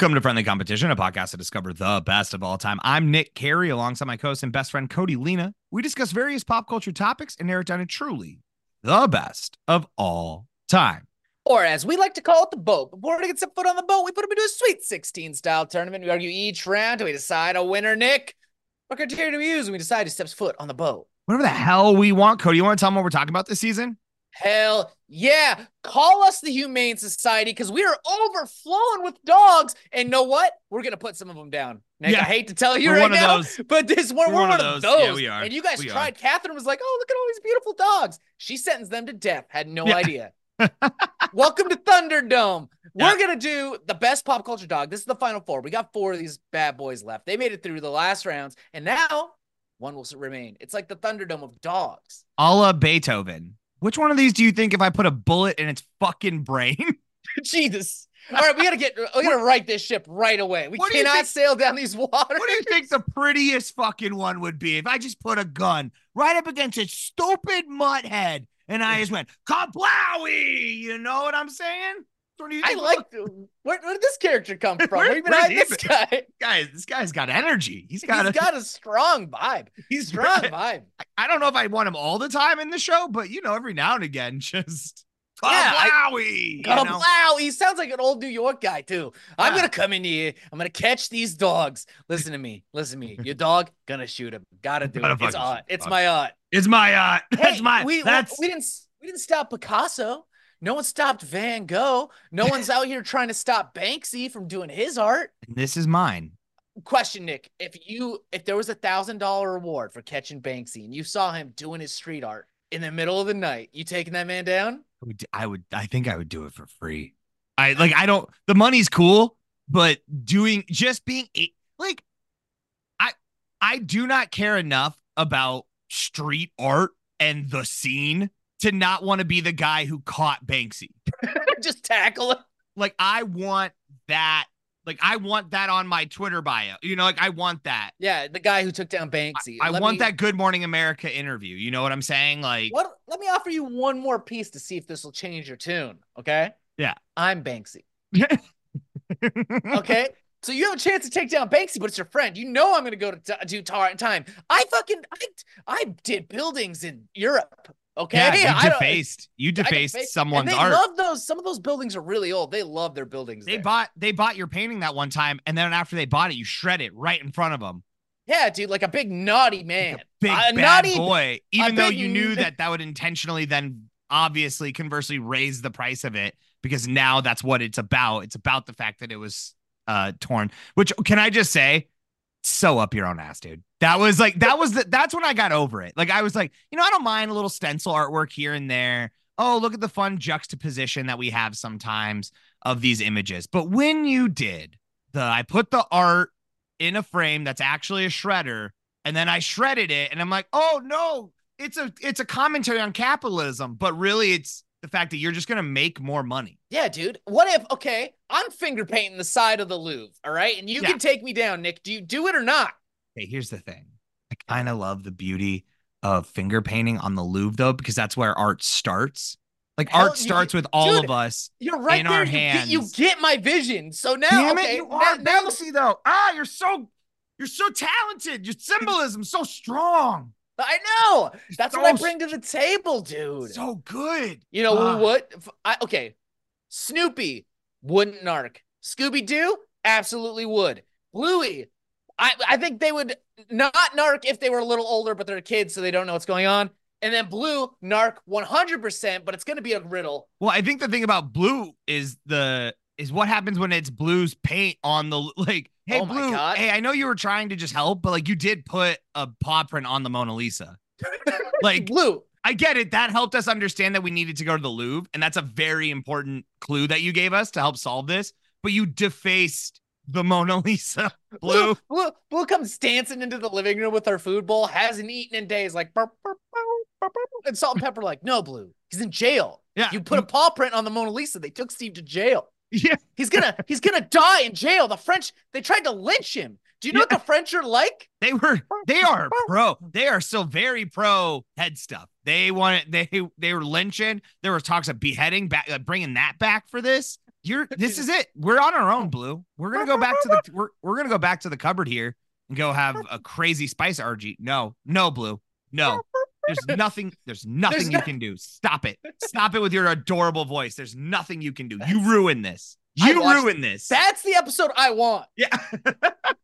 Welcome to Friendly Competition, a podcast to discover the best of all time. I'm Nick Carey, alongside my co-host and best friend Cody Lena. We discuss various pop culture topics and narrow it down to truly the best of all time. Or as we like to call it, the boat. Before we get some foot on the boat, we put them into a Sweet 16 style tournament. We argue each round till we decide a winner, Nick. What criteria do we use when we decide who steps foot on the boat? Whatever the hell we want, Cody. You want to tell them what we're talking about this season? Hell yeah. Call us the Humane Society because we are overflowing with dogs. And know what? We're going to put some of them down. Nick, Yeah. I hate to tell you We're right one of now, those. but this one, we're, one, of those. Yeah, we are. And you guys We are. tried. Catherine was like, oh, look at all these beautiful dogs. She sentenced them to death. Had no Yeah. idea. Welcome to Thunderdome. Yeah. We're going to do the best pop culture dog. This is the final four. We got four of these bad boys left. They made it through the last rounds. And now one will remain. It's like the Thunderdome of dogs. A la Beethoven. Which one of these do you think if I put a bullet in its fucking brain? Jesus. All right, we gotta get we gotta right this ship right away. We What cannot think- sail down these waters. What do you think the prettiest fucking one would be if I just put a gun right up against its stupid mutt head and I just went kablowy? You know what I'm saying? What do you I like where, where did this character come from? Where- even where's hide he this guy? guys. This guy's got energy. He's got He's a. got a strong vibe. he's Strong vibe. I don't know if I want him all the time in the show, but you know, every now and again, just Yeah, I- kablowy. you Come know? wow, he sounds like an old New York guy too. I'm Yeah. gonna come in here. I'm gonna catch these dogs. Listen to me. Listen to me. Your dog gonna shoot him. Gotta do it. It's art. It's my art. It's my that's Hey, my we, that's we didn't we didn't stop Picasso. No one stopped Van Gogh. No one's out here trying to stop Banksy from doing his art. this is mine. Question, Nick: If you if there was a thousand dollar reward for catching Banksy and you saw him doing his street art in the middle of the night, you taking that man down? I would, I would, I think I would do it for free. I like, I don't, the money's cool, but doing just being like, I, I do not care enough about street art and the scene to not want to be the guy who caught Banksy. Just tackle him. Like, I want that, like, I want that on my Twitter bio. You know, like, I want that. Yeah, the guy who took down Banksy. I Let want me- that Good Morning America interview. You know what I'm saying? Like, What? Let me offer you one more piece to see if this will change your tune. Okay. Yeah. I'm Banksy. Okay. So you have a chance to take down Banksy, but it's your friend. You know I'm gonna go to do tar time. I fucking I, I did buildings in Europe. Okay. yeah, you defaced, you defaced defaced- someone's and they art. love those. Some of those buildings are really old. They love their buildings. They there. bought they bought your painting that one time, and then after they bought it, you shred it right in front of them. yeah, dude, like a big naughty man. Big a bad naughty boy. Even though you knew that that would intentionally then obviously conversely raise the price of it because now that's what it's about. It's about the fact that it was uh torn. Which can I just say, so up your own ass, dude. That was like that was the that's when I got over it. Like I was like, you know, I don't mind a little stencil artwork here and there. Oh, look at the fun juxtaposition that we have sometimes of these images. But when you did the I put the art in a frame that's actually a shredder and then I shredded it and I'm like, "Oh no, it's a it's a commentary on capitalism, but really it's the fact that you're just to make more money." Yeah, dude. What if, okay, I'm finger painting the side of the Louvre, all right? And you Yeah. can take me down, Nick. Do you do it or not? Hey, here's the thing. I kind of love the beauty of finger painting on the Louvre though because that's where art starts. Like Hell, art you- starts with all dude, of us. You're right In there. our you, get, you get my vision. So now, Damn okay, it, you now- are now- Banksy though. Ah, you're so you're so talented. Your symbolism so strong. I know. That's what I bring to the table, dude. So good. you know would? F- I, okay, Snoopy wouldn't narc. Scooby Doo absolutely would. Bluey, I I think they would not narc if they were a little older, but they're kids, so they don't know what's going on. And then Blue narc 100%, but it's gonna be a riddle. Well, I think the thing about blue is the is what happens when it's blue's paint on the like. Hey, Oh blue. Hey, I know you were trying to just help, but like you did put a paw print on the Mona Lisa. Like Blue, I get it. That helped us understand that we needed to go to the Louvre, and that's a very important clue that you gave us to help solve this. But you defaced the Mona Lisa. Blue. Blue, Blue comes dancing into the living room with her food bowl, hasn't eaten in days, like, "Burp, burp, burp, burp, burp." and Salt and Pepper, like, no, Blue, he's in jail. Yeah. You put a paw print on the Mona Lisa. They took Steve to jail. Yeah. He's gonna, he's gonna die in jail. The French, they tried to lynch him. Do you know what the French are like? They were they are pro. They are still very pro head stuff. They wanted they they were lynching. There was talks of beheading back, uh, bringing that back for this. You're this is it. We're on our own, Blue. We're gonna go back to the we're we're gonna go back to the cupboard here and go have a crazy spice RG. No, no, Blue. No. There's nothing, there's nothing There's you no- can do. Stop it. Stop it with your adorable voice. There's nothing you can do. You ruin this. You ruin this. That's the episode I want. yeah.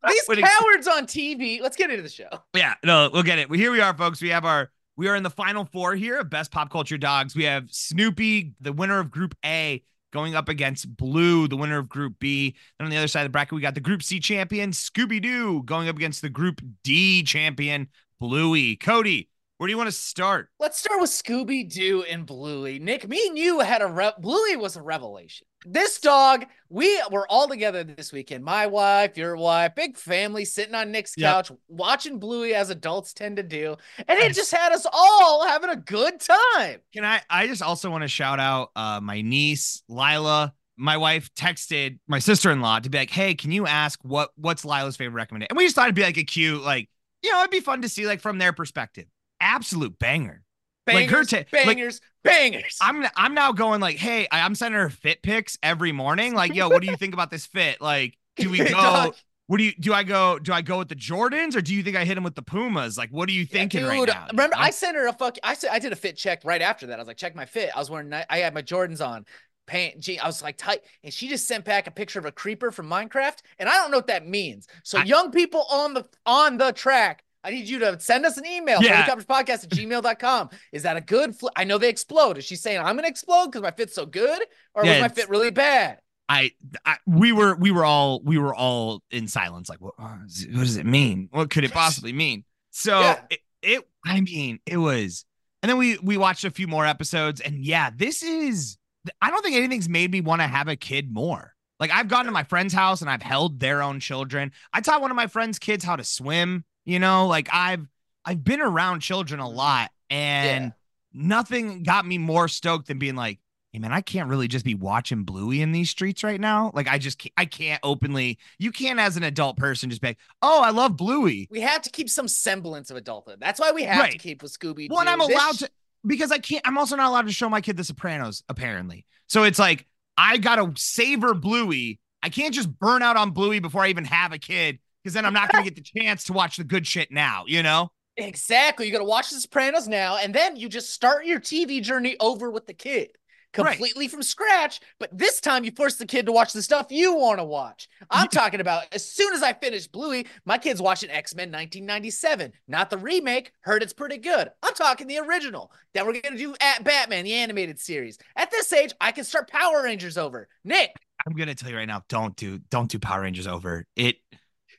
These When it- cowards on TV. Let's get into the show. Yeah, no, we'll get it. Well, here we are, folks. We have our we are in the final four here of best pop culture dogs. We have Snoopy, the winner of Group A, going up against Blue, the winner of Group B. Then on the other side of the bracket, we got the Group C champion, Scooby Doo, going up against the Group D champion, Bluey. Cody, where do you want to start? Let's start with Scooby Doo and Bluey. Nick, me and you had a re- Bluey was a revelation. This dog, we were all together this weekend. My wife, your wife, big family sitting on Nick's Yep. couch watching Bluey as adults tend to do, and it just had us all having a good time. Can I? I just also want to shout out uh, my niece Lila. My wife texted my sister-in-law to be like, "Hey, can you ask what what's Lila's favorite recommendation?" And we just thought it'd be like a cute, like you know, it'd be fun to see like from their perspective. Absolute banger. Like her Bangers, like- bangers, bangers. I'm I'm now going like, hey, I'm sending her fit pics every morning. Like, yo, what do you think about this fit? Like, do we go? What do you do? I go? Do I go with the Jordans or do you think I hit him with the Pumas? Like, what are you Yeah, thinking dude, right now? Remember? I sent her a fuck. I said I did a fit check right after that. I was like, check my fit. I was wearing. I had my Jordans on, pant. Gee, I was like tight, and she just sent back a picture of a creeper from Minecraft, and I don't know what that means. So, I- young people on the on the track. I need you to send us an email. Yeah. Podcast at gmail.com. Is that a good fl- I know they explode. Is she saying I'm gonna explode because my fit's so good? Or Yeah, was my fit really bad? I, I we were we were all we were all in silence like what, what does it- what does it mean what could it possibly mean so Yeah. it, it i mean it was and then we we watched a few more episodes and yeah this is i don't think anything's made me want to have a kid more like i've gone to my friend's house and i've held their own children i taught one of my friend's kids how to swim you know like i've i've been around children a lot and Yeah. nothing got me more stoked than being like hey man, I can't really just be watching Bluey in these streets right now. Like I just can't, I can't openly. You can't as an adult person just be like, oh, I love Bluey. We have to keep some semblance of adulthood. That's why we have to keep with Scooby. Well, and I'm allowed to because I can't. I'm also not allowed to show my kid The Sopranos apparently. So it's like I gotta savor Bluey. I can't just burn out on Bluey before I even have a kid because then I'm not gonna get the chance to watch the good shit now. You know? Exactly. You got to watch The Sopranos now, and then you just start your TV journey over with the kid Right. completely from scratch. But this time you force the kid to watch the stuff you want to watch. I'm talking about as soon as I finish Bluey, my kid's watching X Men 1997, not the remake. Heard it's pretty good. I'm talking the original. Then we're going to do at Batman, the animated series. At this age, I can start Power Rangers over. Nick, I'm gonna tell you right now, don't do don't do Power Rangers over. It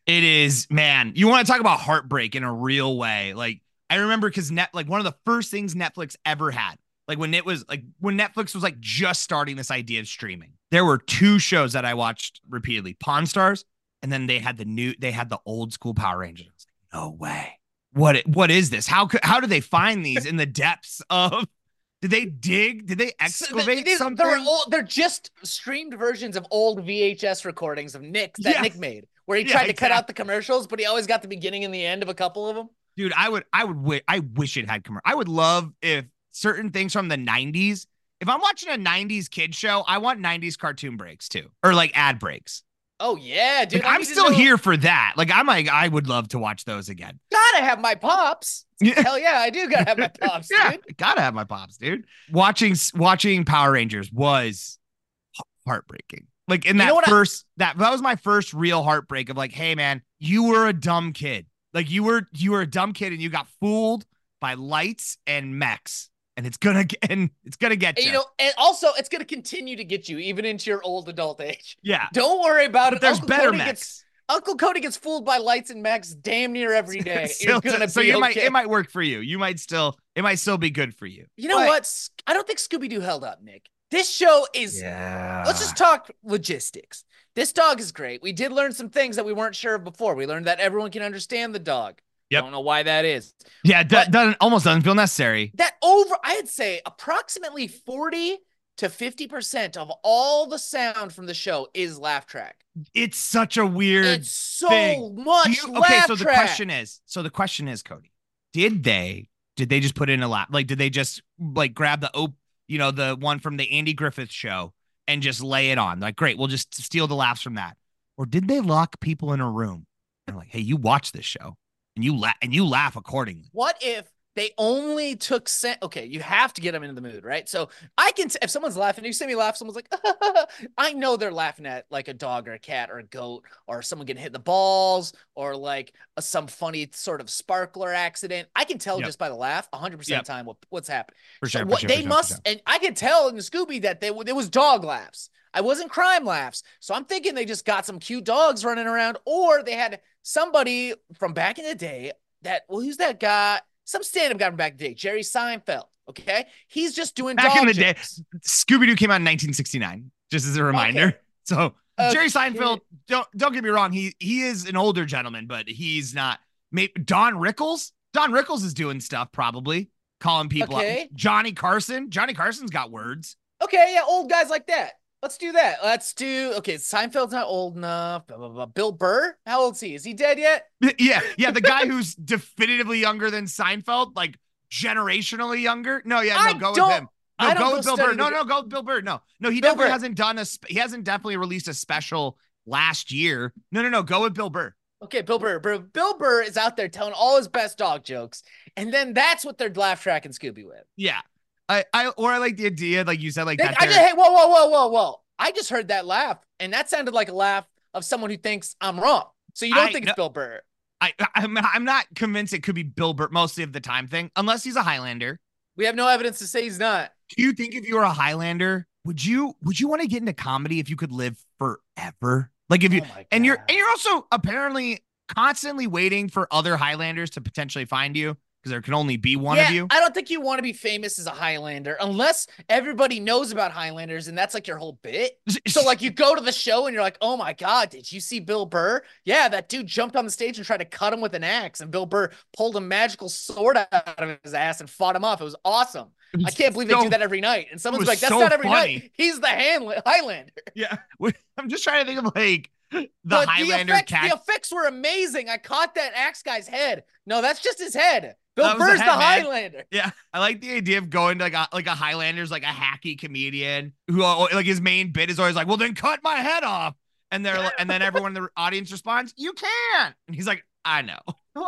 it is, man, you want to talk about heartbreak in a real way. Like I remember because net like one of the first things Netflix ever had, like when it was like when Netflix was like just starting this idea of streaming, there were two shows that I watched repeatedly, Pawn Stars, and then they had the new they had the old school Power Rangers. Like, no way. What what is this? How could how do they find these in the depths of did they dig? Did they So excavate these- something? They're, old, they're just streamed versions of old VHS recordings of Nick that Yes. Nick made, where he Yeah, tried to cut out the commercials, but he always got the beginning and the end of a couple of them. dude i would i would wi- i wish it had commercial i would love if certain things from the 90s if i'm watching a 90s kid show i want 90s cartoon breaks too or like ad breaks Oh yeah, dude! like, i'm still know- here for that like i'm like i would love to watch those again Gotta have my pops. Yeah. Hell yeah, I do gotta have my pops, yeah dude. gotta have my pops dude watching watching power rangers was heartbreaking like in You that know what I- first that that was my first real heartbreak of like hey man you were a dumb kid like you were you were a dumb kid and you got fooled by lights and mechs and it's gonna get and it's gonna get you. you know, and also it's gonna continue to get you even into your old adult age. yeah Don't worry about but it. there's Uncle better Cody mechs Gets, Uncle Cody gets fooled by lights and mechs damn near every day. You're Still- gonna be so be you okay. might it might work for you you might still it might still be good for you you know but- what? I don't think Scooby Doo held up, Nick. This show is yeah Let's just talk logistics. This dog is great. We did learn some things that we weren't sure of before. We learned that everyone can understand the dog. Yep. Don't know why that is. yeah do- doesn't almost doesn't feel necessary That over, I'd say approximately 40 to 50% of all the sound from the show is laugh track. it's such a weird It's so thing. Much you- laugh okay so the track. question is so the question is cody did they did they just put in a lap like did they just like grab the op you know the one from the andy griffith show and just lay it on. Like, great, we'll just steal the laughs from that. Or did they lock people in a room? They're like, hey, you watch this show and you laugh and you laugh accordingly. What if they only took cent? Okay, you have to get them into the mood, right? So I can, t- if someone's laughing, you see me laugh, someone's like, I know they're laughing at like a dog or a cat or a goat or someone getting hit in the balls or like a, some funny sort of sparkler accident. I can tell Yep. just by the laugh 100% of Yep. the time what, what's happening. For So sure. for sure, they for sure, must, sure. and I can tell in the Scooby that they it was dog laughs. I wasn't crime laughs. So I'm thinking they just got some cute dogs running around, or they had somebody from back in the day that well, who's that guy? Some stand-up guy from back in the day, Jerry Seinfeld. Okay, he's just doing Back in the day. Scooby Doo came out in 1969, just as a reminder. Okay. So Jerry Seinfeld, don't don't get me wrong, he he is an older gentleman, but he's not. Maybe Don Rickles. Don Rickles is doing stuff probably, calling people. Okay. Johnny Carson. Johnny Carson's got words. Okay, yeah, old guys like that. Let's do that. Let's do. Okay, Seinfeld's not old enough. Blah, blah, blah. Bill Burr, how old is he? Is he dead yet? Yeah, yeah, the guy who's definitively younger than Seinfeld, like generationally younger. No, yeah, no, I go with him. No, go with Bill Burr. No, no, go with Bill Burr. No, no, he Bill definitely Burr. hasn't done a. Sp- he hasn't definitely released a special last year. No, no, no, go with Bill Burr. Okay, Bill Burr. Bill, Bill Burr is out there telling all his best dog jokes, and then that's what they're laugh tracking Scooby with. Yeah, I, I, or I like the idea, like you said, like that. I just, hey, whoa, whoa, whoa, whoa, whoa! I just heard that laugh, and that sounded like a laugh of someone who thinks I'm wrong. So you don't I think know- it's Bill Burr? I, I'm, I'm not convinced it could be Bill Burr mostly of the time thing, unless he's a Highlander. We have no evidence to say he's not. Do you think if you were a Highlander, would you would you want to get into comedy if you could live forever? Like if you Oh and you're and you're also apparently constantly waiting for other Highlanders to potentially find you because there can only be one yeah, of you. I don't think you want to be famous as a Highlander unless everybody knows about Highlanders and that's like your whole bit. So like you go to the show and you're like, oh my god, did you see Bill Burr? Yeah, that dude jumped on the stage and tried to cut him with an axe, and Bill Burr pulled a magical sword out of his ass and fought him off. It was awesome. I can't believe they So- do that every night. And someone's like, that's so not every funny. night. He's the Highlander. Yeah, I'm just trying to think of like the but Highlander the effects, cat. the effects were amazing. I caught that axe guy's head. No, that's just his head. Bill That was the Burr's the, man. Highlander. Yeah, I like the idea of going to like a, like a Highlander's like a hacky comedian who uh, like his main bit is always like, well then cut my head off, and they're and then everyone in the audience responds, you can't, and he's like, I know!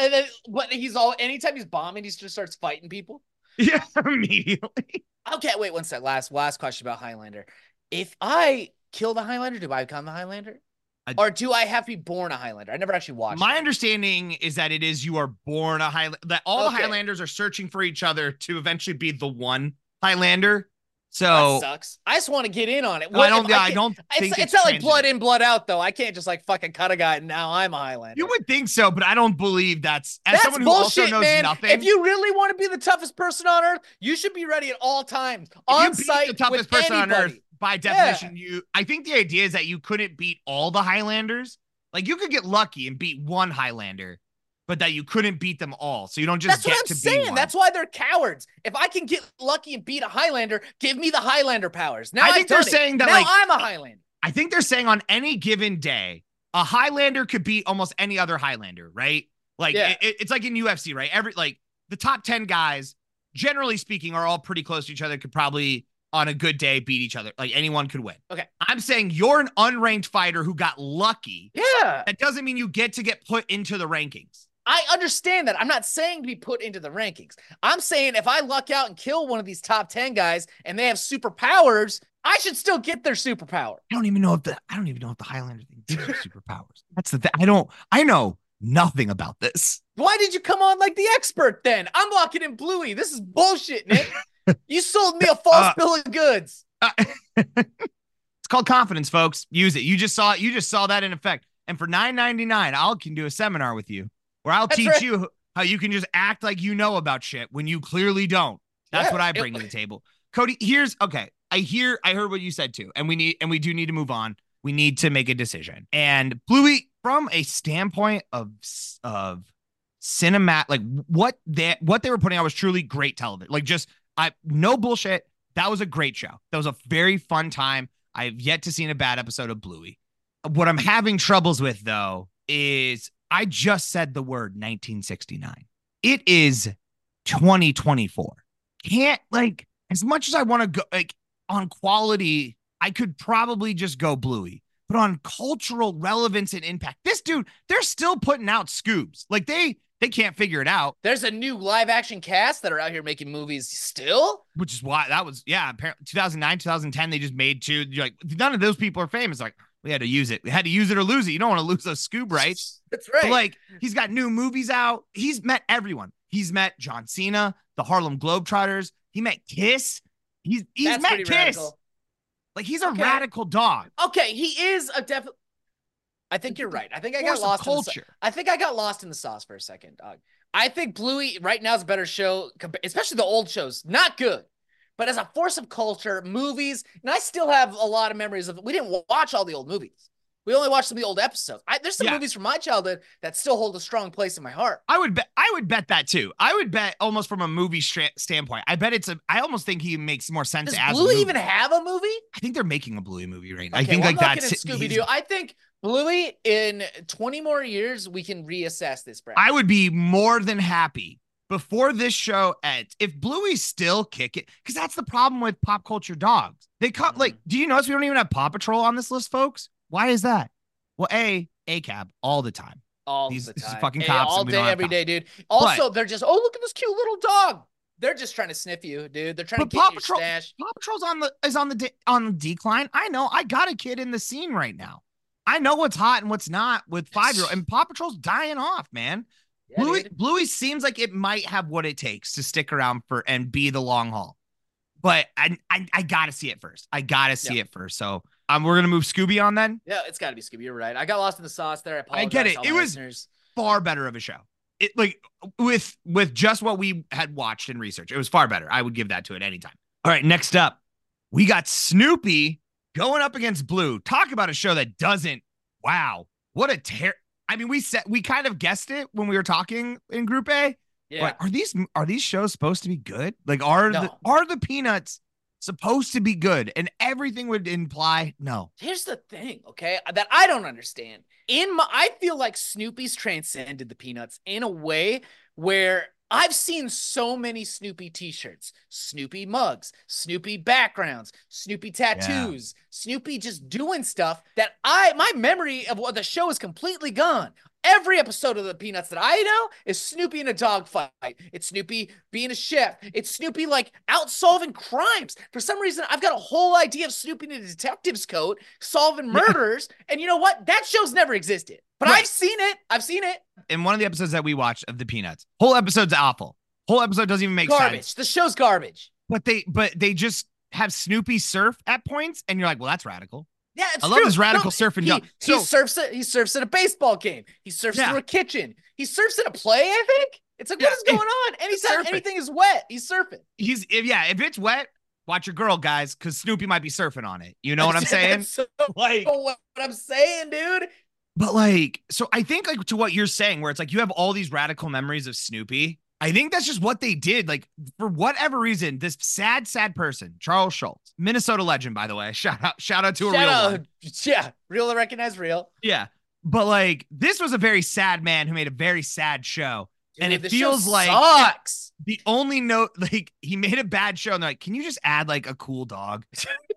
And then what he's all anytime he's bombing, he just starts fighting people. yeah, immediately. Okay, wait one sec. Last last question about Highlander. If I kill the Highlander, do I become the Highlander? I- or do I have to be born a Highlander? I never actually watched. My it. understanding is that it is you are born a Highlander. That all Okay. the Highlanders are searching for each other to eventually be the one Highlander. That So sucks. I just want to get in on it. I don't. Yeah, I can't- don't think It's, it's, it's not like blood in, blood out, though. I can't just like fucking cut a guy and now I'm a Highlander. You would think so, but I don't believe that's as That's someone who bullshit, also knows man. nothing. If you really want to be the toughest person on earth, you should be ready at all times, If on site the toughest with person on anybody. earth by definition you i think the idea is that you couldn't beat all the highlanders like you could get lucky and beat one highlander but that you couldn't beat them all so you don't just That's get what I'm saying. That's why they're cowards. If I can get lucky and beat a Highlander, give me the Highlander powers. Now I think they're it. saying that, now like- I'm a Highlander. i think they're saying on any given day a highlander could beat almost any other highlander right like Yeah. it- it's like in ufc right every like the top 10 guys generally speaking are all pretty close to each other could probably on a good day beat each other like anyone could win Okay. i'm saying you're an unranked fighter who got lucky Yeah, that doesn't mean you get to get put into the rankings. I understand that. I'm not saying to be put into the rankings. I'm saying if I luck out and kill one of these top 10 guys and they have superpowers, I should still get their superpower. I don't even know if the I don't even know if the Highlander thing gives superpowers. That's the thing. I don't. I know nothing about this. Why did you come on like the expert then? I'm locking in Bluey. This is bullshit, Nick. you sold me a false Uh, bill of goods. Uh, it's called confidence, folks. Use it. You just saw it. You just saw that in effect. And for nine ninety nine, I'll can do a seminar with you where I'll That's teach right. you how you can just act like you know about shit when you clearly don't. That's Yeah, what I it- bring to the table. Cody, here's okay. I hear I heard what you said too. And we need and we do need to move on. We need to make a decision. And Bluey, from a standpoint of of cinematic, like what they what they were putting out was truly great television. Like just I no bullshit. That was a great show. That was a very fun time. I've yet to see a bad episode of Bluey. What I'm having troubles with though is I just said the word 1969. It is 2024. Can't like as much as I want to go like on quality I could probably just go Bluey. But on cultural relevance and impact, this dude, they're still putting out scoobs. Like they they can't figure it out, There's a new live action cast that are out here making movies still. which is why that was yeah. Apparently, 2009, 2010, they just made two. You're like none of those people are famous. Like we had to use it. We had to use it or lose it. You don't want to lose those scoob rights. That's right. But like he's got new movies out. He's met everyone. He's met John Cena, the Harlem Globetrotters. He met Kiss. He's he's That's met Kiss. radical. Like he's a Okay. radical dog. Okay, he is a definite. I think you're right. I think I got lost in the. I think I got lost in the sauce for a second, dog. I think Bluey right now is a better show, especially the old shows. Not good, but as a force of culture, movies, and I still have a lot of memories of. We didn't watch all the old movies. We only watched some of the old episodes. I, there's some Yeah. movies from my childhood that still hold a strong place in my heart. I would bet. I would bet that too. I would bet almost from a movie stra- standpoint. I bet it's a. I almost think he makes more sense Does as Bluey even have a movie? I think they're making a Bluey movie right now. I think well, like that's. Scooby Doo. I think Bluey in 20 more years we can reassess this. Brad. I would be more than happy before this show ends if Bluey still kick it because that's the problem with pop culture dogs. They come Mhm. like. Do you notice we don't even have Paw Patrol on this list, folks? Why is that? Well, a a cab all the time. all These- the these time. fucking Hey, cops all day, every cops. day, dude. Also, they're just oh look at this cute little dog. They're just trying to sniff you, dude. They're trying But to get Paw your Patrol- stash. Paw Patrol's on the is on the de- on the decline. I know. I got a kid in the scene right now. I know what's hot and what's not with five year old. And Paw Patrol's dying off, man. Yeah, Bluey. Bluey seems like it might have what it takes to stick around for and be the long haul. But I I, I gotta see it first. I gotta see Yeah. it first. So um we're gonna move Scooby on then. Yeah, it's got to be Scooby. You're right. I got lost in the sauce there. I apologize. I get it. It was- listeners. Far better of a show. It like with with just what we had watched and research. It was far better. I would give that to it anytime. All right, next up, we got Snoopy going up against Blue. Talk about a show that doesn't. Wow, what a tear! I mean, we said we kind of guessed it when we were talking in Group A. Yeah. Like, are these are these shows supposed to be good? Like, are the are the Peanuts supposed to be good? And everything would imply no. Here's the thing, okay, that I don't understand. In my, I feel like Snoopy's transcended the Peanuts in a way where I've seen so many Snoopy T-shirts, Snoopy mugs, Snoopy backgrounds, Snoopy tattoos, Snoopy just doing stuff that I my memory of what the show is completely gone. Every episode of the Peanuts that I know is Snoopy in a dog fight. It's Snoopy being a chef. It's Snoopy like out solving crimes. For some reason, I've got a whole idea of Snoopy in a detective's coat solving murders. And you know what? That show's never existed. But Right. I've seen it. I've seen it. In one of the episodes that we watched of the Peanuts, whole episode's awful. Whole episode doesn't even make garbage. sense. The show's garbage. But they but they just have Snoopy surf at points, and you're like, well, that's radical. Yeah, it's I love true. this radical No, surfing He, dog. he surfs it. He surfs at a baseball game. He surfs Yeah. through a kitchen. He surfs at a play. I think it's like, Yeah, what is going on? Anytime surfing. anything is wet, he's surfing. He's if yeah, if it's wet, watch your girl, guys, because Snoopy might be surfing on it. You know what I'm saying? So Like, what I'm saying, dude. but like, so I think like to what you're saying, where it's like you have all these radical memories of Snoopy. I think that's just what they did. Like for whatever reason, this sad, sad person, Charles Schulz, Minnesota legend, by the way. Shout out, shout out to a real out. one. Yeah, real to recognize real. Yeah. But like this was a very sad man who made a very sad show. And it feels like- sucks. The only note, like he made a bad show, and they're like, "Can you just add like a cool dog?"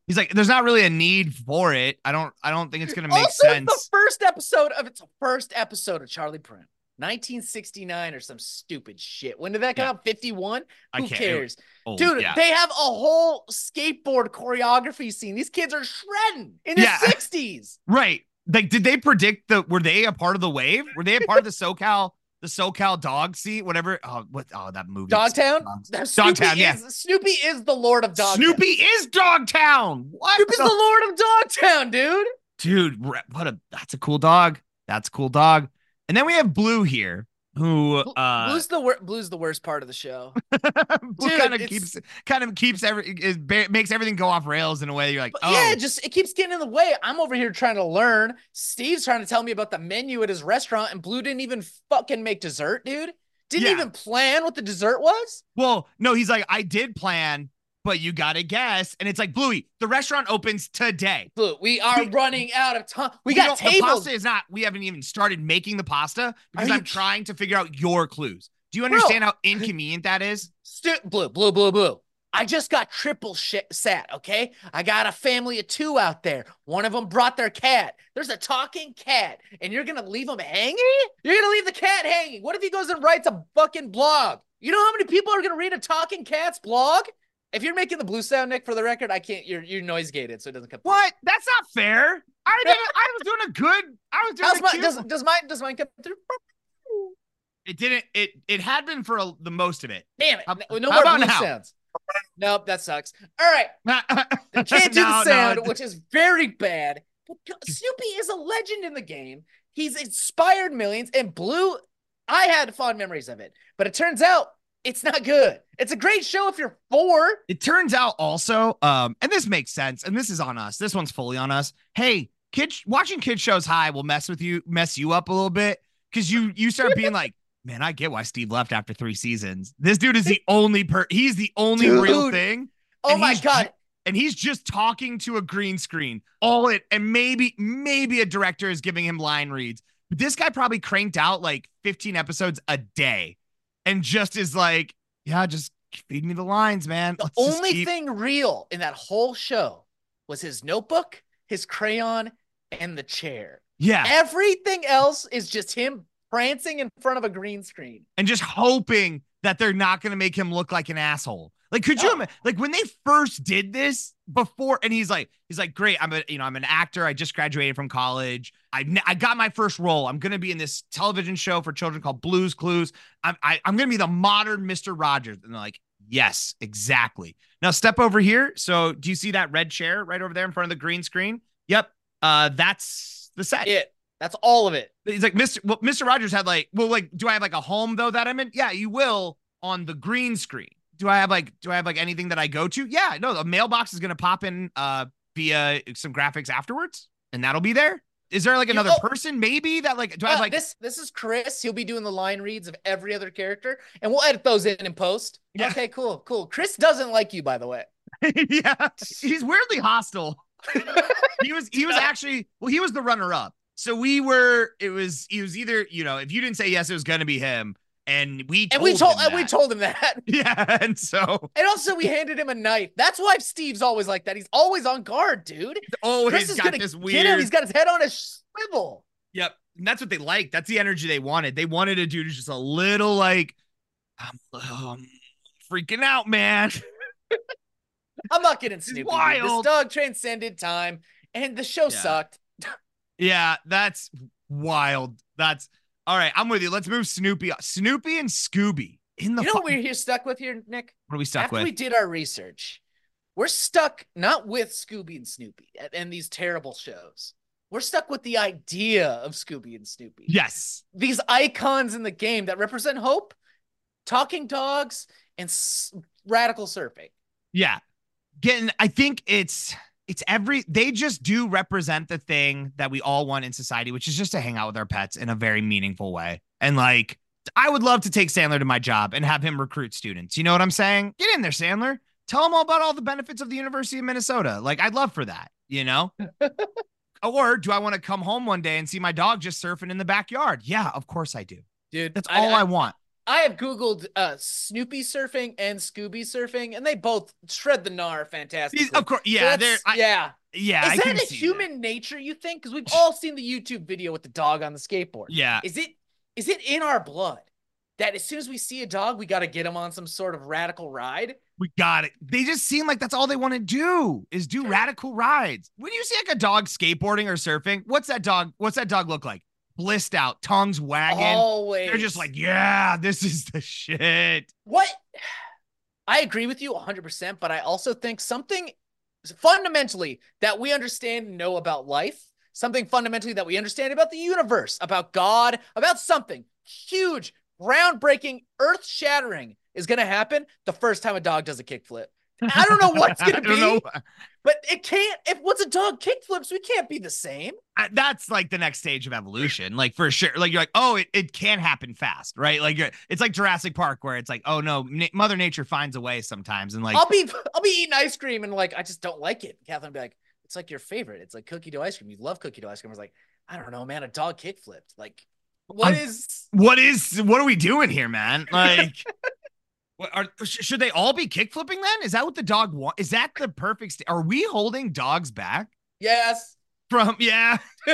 He's like, "There's not really a need for it. I don't. I don't think it's gonna make also, sense." the first episode of its first episode of Charlie Brown, 1969 or some stupid shit. When did that come Yeah. out? 51. I Who cares, Oh, dude? yeah. They have a whole skateboard choreography scene. These kids are shredding in the Yeah. 60s. right. Like, did they predict the? Were they a part of the wave? Were they a part of the SoCal, the SoCal dog seat? Whatever. Oh, what? Oh, that movie. Dogtown. Dogs. Now, Snoopy Dogtown, yeah. is Snoopy is the Lord of Dogtown. Snoopy is Dogtown. What? Snoopy's the- the Lord of Dogtown, dude. dude what a that's a cool dog that's a cool dog and then we have blue here who uh Blue's the wor- Blue's the worst part of the show. blue dude, kind of it's- keeps kind of keeps every is makes everything go off rails in a way you're like But oh yeah, just it keeps getting in the way. I'm over here trying to learn. Steve's trying to tell me about the menu at his restaurant, and Blue didn't even fucking make dessert, dude. Didn't Yeah. even plan what the dessert was. well no he's like i did plan but you gotta guess and it's like bluey the restaurant opens today Blue, we are We- running out of time. We, got don't- the tables. pasta is not we haven't even started making the pasta because you i'm ki- trying to figure out your clues do you Bro. understand how inconvenient that is Stu- blue, blue, blue, blue. I just got triple shit sat, okay? I got a family of two out there. One of them brought their cat. There's a talking cat, and you're gonna leave him hanging? You're gonna leave the cat hanging. What if he goes and writes a fucking blog? You know how many people are gonna read a talking cat's blog? If you're making the blue sound, Nick, for the record, I can't. You're you're noise gated, so it doesn't come. through. What? That's not fair. I did. I was doing a good. I was doing How's a my, does does mine does mine come through? It didn't. It it had been for a, the most of it. Damn it! How- no no how more about blue now? sounds. Nope, that sucks. All right, Can't can't do the sound, which is very bad. But Snoopy is a legend in the game. He's inspired millions, and Blue, I had fond memories of it. But it turns out it's not good. It's a great show if you're four. It turns out also, um, and this makes sense, and this is on us. This one's fully on us. Hey, kids, watching kid shows high will mess with you, mess you up a little bit because you you start being like, man, I get why Steve left after three seasons. This dude is the only per. He's the only real thing, Oh my god! and he's just talking to a green screen. All it, and maybe maybe a director is giving him line reads. But this guy probably cranked out like 15 episodes a day, and just is like, yeah, just feed me the lines, man. The Let's just only keep- thing real in that whole show was his notebook, his crayon, and the chair. yeah. Everything else is just him prancing in front of a green screen. and just hoping that they're not going to make him look like an asshole. Like, could you imagine? like when they first did this before? And he's like, he's like, great. I'm a, you know, I'm an actor. I just graduated from college. I I got my first role. I'm going to be in this television show for children called Blues Clues. I'm I, I'm going to be the modern Mister Rogers. And they're like, yes, exactly. Now step over here. So do you see that red chair right over there in front of the green screen? Yep. Uh, that's the set. It. That's all of it. He's like, Mr. Well, Mr. Rogers had like, well, like, do I have like a home though that I'm in? Yeah, you will on the green screen. Do I have like, do I have like anything that I go to? Yeah, no, the mailbox is gonna pop in uh via some graphics afterwards, and that'll be there. Is there like You- another oh. person maybe that like do I Uh, have like this this is Chris. He'll be doing the line reads of every other character, and we'll edit those in in post. Yeah. Okay, cool, cool. Chris doesn't like you, by the way. yeah, he's weirdly hostile. He was he was actually well, he was the runner up. So we were it was he was either, you know, if you didn't say yes, it was gonna be him. And we and we told him and we told him that. Yeah, and so And also, we handed him a knife. That's why Steve's always like that. He's always on guard, dude. always Chris is got this weird him. He's got his head on a swivel. Yep. And that's what they like. That's the energy they wanted. They wanted a dude who's just a little like, I'm um, freaking out, man. I'm not getting Snoopy. dude. This dog transcended time, and the show Yeah. sucked. Yeah, that's wild. That's all right. I'm with you. Let's move Snoopy. Snoopy and Scooby in the. You know what we're here stuck with here, Nick? what are we stuck After with? we did our research, we're stuck not with Scooby and Snoopy and, and these terrible shows. We're stuck with the idea of Scooby and Snoopy. yes. These icons in the game that represent hope, talking dogs, and s- radical surfing. Yeah. Getting. I think it's. It's every they just do represent the thing that we all want in society, which is just to hang out with our pets in a very meaningful way. And like, I would love to take Sandler to my job and have him recruit students. You know what I'm saying? Get in there, Sandler. Tell him all about all the benefits of the University of Minnesota. Like, I'd love for that, you know? or do I want to come home one day and see my dog just surfing in the backyard? Yeah, of course I do. Dude, That's all I, want. I have Googled uh, Snoopy surfing and Scooby surfing, and they both shred the gnar fantastically. Of course, So yeah, there. I, yeah. yeah, I Is can that a human nature, you think? Because we've all seen the YouTube video with the dog on the skateboard. Yeah, Is it is it in our blood that as soon as we see a dog, we got to get him on some sort of radical ride? we got it. They just seem like that's all they want to do is do radical rides. When you see like a dog skateboarding or surfing, what's that dog? What's that dog look like? Blissed out, tongues wagging. Always. They're just like, yeah, this is the shit. what? I agree with you 100%, but I also think something fundamentally that we understand and know about life, something fundamentally that we understand about the universe, about God, about something huge, groundbreaking, earth shattering is going to happen the first time a dog does a kickflip. I don't know what's going to don't be, know. but it can't. If once a dog kickflips, we can't be the same. I- That's like the next stage of evolution, like for sure. Like you're like, oh, it, it can happen fast, right? Like you're, it's like Jurassic Park, where it's like, oh no, na- Mother Nature finds a way sometimes, and like, I'll be I'll be eating ice cream and like I just don't like it. Catherine be like, it's like your favorite. It's like cookie dough ice cream. You love cookie dough ice cream. I was like, I don't know, man. A dog kick flipped. Like, what is? what is, what are we doing here, man? Like, What are should they all be kick flipping then? Is that what the dog want? Is that the perfect? St- are we holding dogs back Yes. from? Yeah,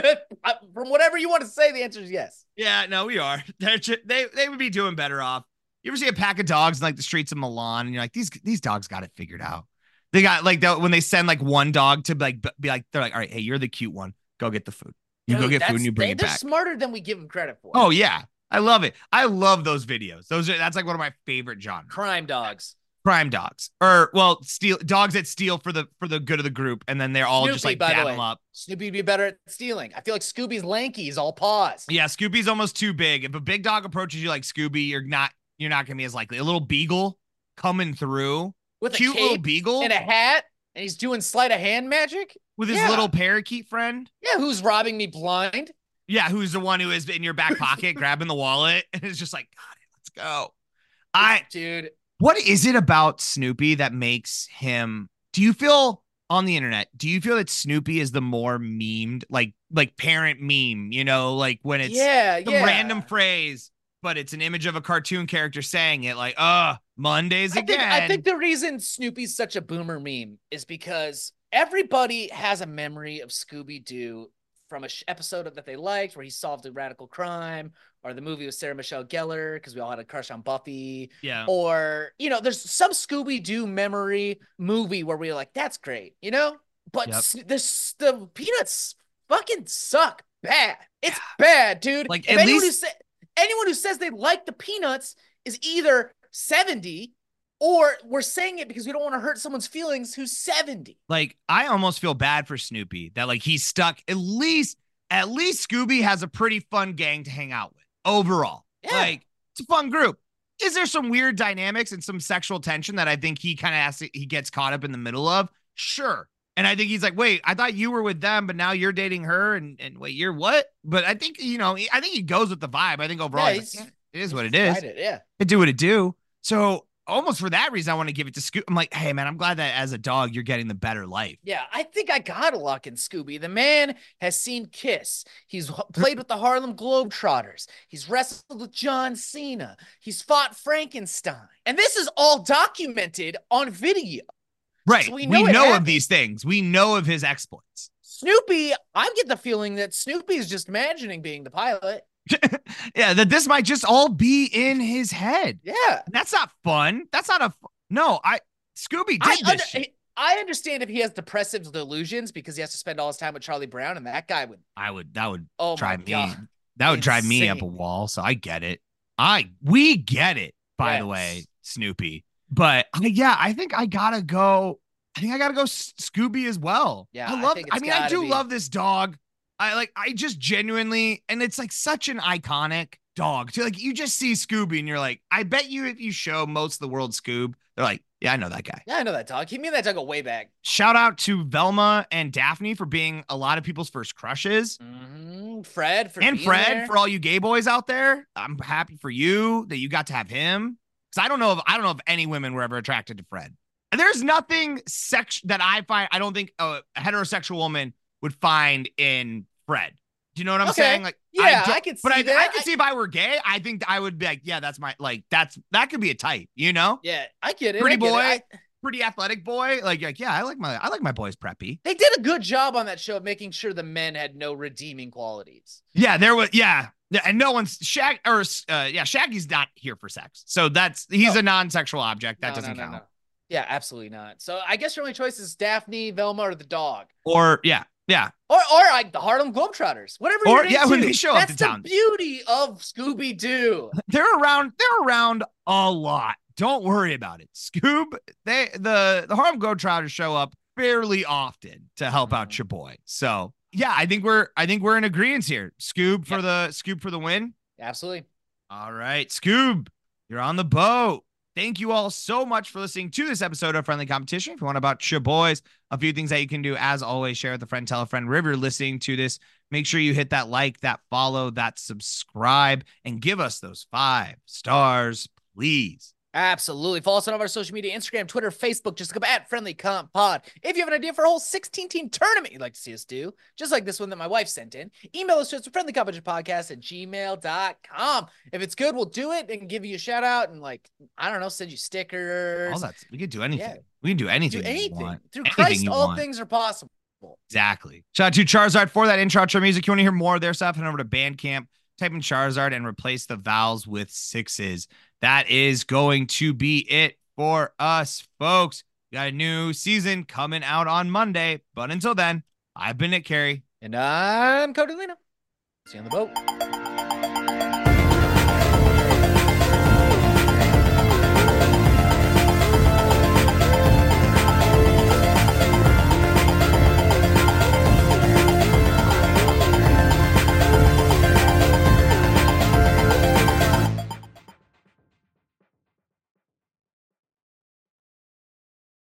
From whatever you want to say, the answer is yes. yeah. No, we are. They're they they would be doing better off. You ever see a pack of dogs in like the streets of Milan, and you're like, these these dogs got it figured out. They got like the, when they send like one dog to like be like, they're like, all right, hey, you're the cute one. Go get the food. You go get food and you bring they, it They're back. smarter than we give them credit for. Oh yeah, I love it. I love those videos. Those are that's like one of my favorite genres. crime dogs. crime dogs or well steal dogs that steal for the for the good of the group and then they're all just like by the way. them up Snoopy'd be better at stealing. I feel like Scooby's lanky. He's all paws. yeah scooby's almost too big if a big dog approaches you like scooby you're not you're not gonna be as likely a little beagle coming through With a cute little beagle and a hat, and he's doing sleight of hand magic. with his yeah. little parakeet friend Yeah, who's robbing me blind? Yeah who's the one who is in your back pocket grabbing the wallet and is just like god let's go i Dude, what is it about Snoopy that makes him? Do you feel on the internet? Do you feel that Snoopy is the more memed, like like parent meme? You know, like when it's yeah, some yeah. random phrase, but it's an image of a cartoon character saying it, like "uh Mondays I again." think, I think the reason Snoopy's such a boomer meme is because everybody has a memory of Scooby Doo from a sh- episode that they liked where he solved a radical crime, or the movie with Sarah Michelle Gellar because we all had a crush on Buffy, yeah, or you know, there's some Scooby Doo memory movie where we're like, that's great, you know. But Yep. s- this the Peanuts fucking suck bad. It's bad, dude. Like, If at anyone who least- sa- anyone who says they like the Peanuts is either 70 or we're saying it because we don't want to hurt someone's feelings who's 70. like I almost feel bad for Snoopy that like he's stuck. At least, at least Scooby has a pretty fun gang to hang out with overall. Yeah. Like it's a fun group. Is there some weird dynamics and some sexual tension that I think he kind of has to, he gets caught up in the middle of? Sure. And I think he's like, wait, I thought you were with them, but now you're dating her, and and wait, you're what? But I think you know, I think he goes with the vibe. I think overall, Yeah, like, yeah, it is what it is. It, yeah. It do what it do. So almost for that reason, I want to give it to Scooby. I'm like, hey man, I'm glad that as a dog, you're getting the better life. Yeah, I think I got a luck in Scooby. The man has seen Kiss. He's played with the Harlem Globetrotters. He's wrestled with John Cena. He's fought Frankenstein. And this is all documented on video. Right. So we we know know, of these things. We know of his exploits. Snoopy, I get the feeling that Snoopy is just imagining being the pilot. yeah, that this might just all be in his head. Yeah. That's not fun. That's not a no. I Scooby did I, this. under- shit. I understand if he has depressive delusions because he has to spend all his time with Charlie Brown, and that guy would, I would. That would oh drive me. God. That would drive me up a wall. So I get it. I we get it. By the way, Snoopy. But I, yeah, I think I gotta go. I think I gotta go Scooby as well. Yeah, I I love. think I, mean, I do be. love this dog. I like. I just genuinely, and it's like such an iconic dog. To like, you just see Scooby, and you're like, I bet you if you show most of the world Scoob, they're like, yeah, I know that guy. Yeah, I know that dog. He me and that dog go way back. Shout out to Velma and Daphne for being a lot of people's first crushes. hmm Fred for and Fred, there. for all you gay boys out there, I'm happy for you that you got to have him. Because I don't know if I don't know if any women were ever attracted to Fred. And there's nothing sex that I find. I don't think a heterosexual woman would find in Fred. Do you know what I'm Okay. saying? Like, Yeah, don't- I could, But see I, that. I I- see if I were gay, I think I would be like, yeah, that's my like that's that could be a type. You know, Yeah, I get it. Pretty I get it. boy. I- pretty athletic boy. Like, like yeah, I like my I like my boys preppy. they did a good job on that show of making sure the men had no redeeming qualities. Yeah, there was yeah. Yeah, and no one's Shag or uh, yeah, Shaggy's not here for sex. So that's he's No. a non-sexual object. That No, doesn't no, count. Yeah, absolutely not. So I guess your only choice is Daphne, Velma, or the dog. Or yeah, yeah. Or or like the Harlem Globetrotters. Whatever Or, yeah, into. when they show up That's the beauty of Scooby Doo. They're around, they're around a lot. Don't worry about it. Scoob, they the the Harlem Globetrotters show up fairly often to help out Mhm. your boy. So yeah, I think we're I think we're in agreement here. Scoob for Yep. the Scoob for the win. Absolutely. All right, Scoob, you're on the boat. Thank you all so much for listening to this episode of Friendly Competition. If you want to about your boys, a few things that you can do, as always, share with a friend, tell a friend. River listening to this, make sure you hit that like, that follow, that subscribe, and give us those five stars, please. Absolutely. Follow us on all of our social media Instagram, Twitter, Facebook. Just look up at Friendly Comp Pod. If you have an idea for a whole 16 team tournament you'd like to see us do, just like this one that my wife sent in, email us to friendlycompetitionpodcast at gmail.com. If it's good, we'll do it and give you a shout out and, like, I don't know, send you stickers. All that we could do anything. Yeah. We can do anything. do you anything. want. Through Anything Christ, all want. things are possible. Exactly. Shout out to Charizard for that intro outro music. You want to hear more of their stuff? Head over to Bandcamp, type in Charizard, and replace the vowels with sixes. That is going to be it for us, folks. We got a new season coming out on Monday. But until then, I've been Nick Carey. And I'm Cody Lino. See you on the boat.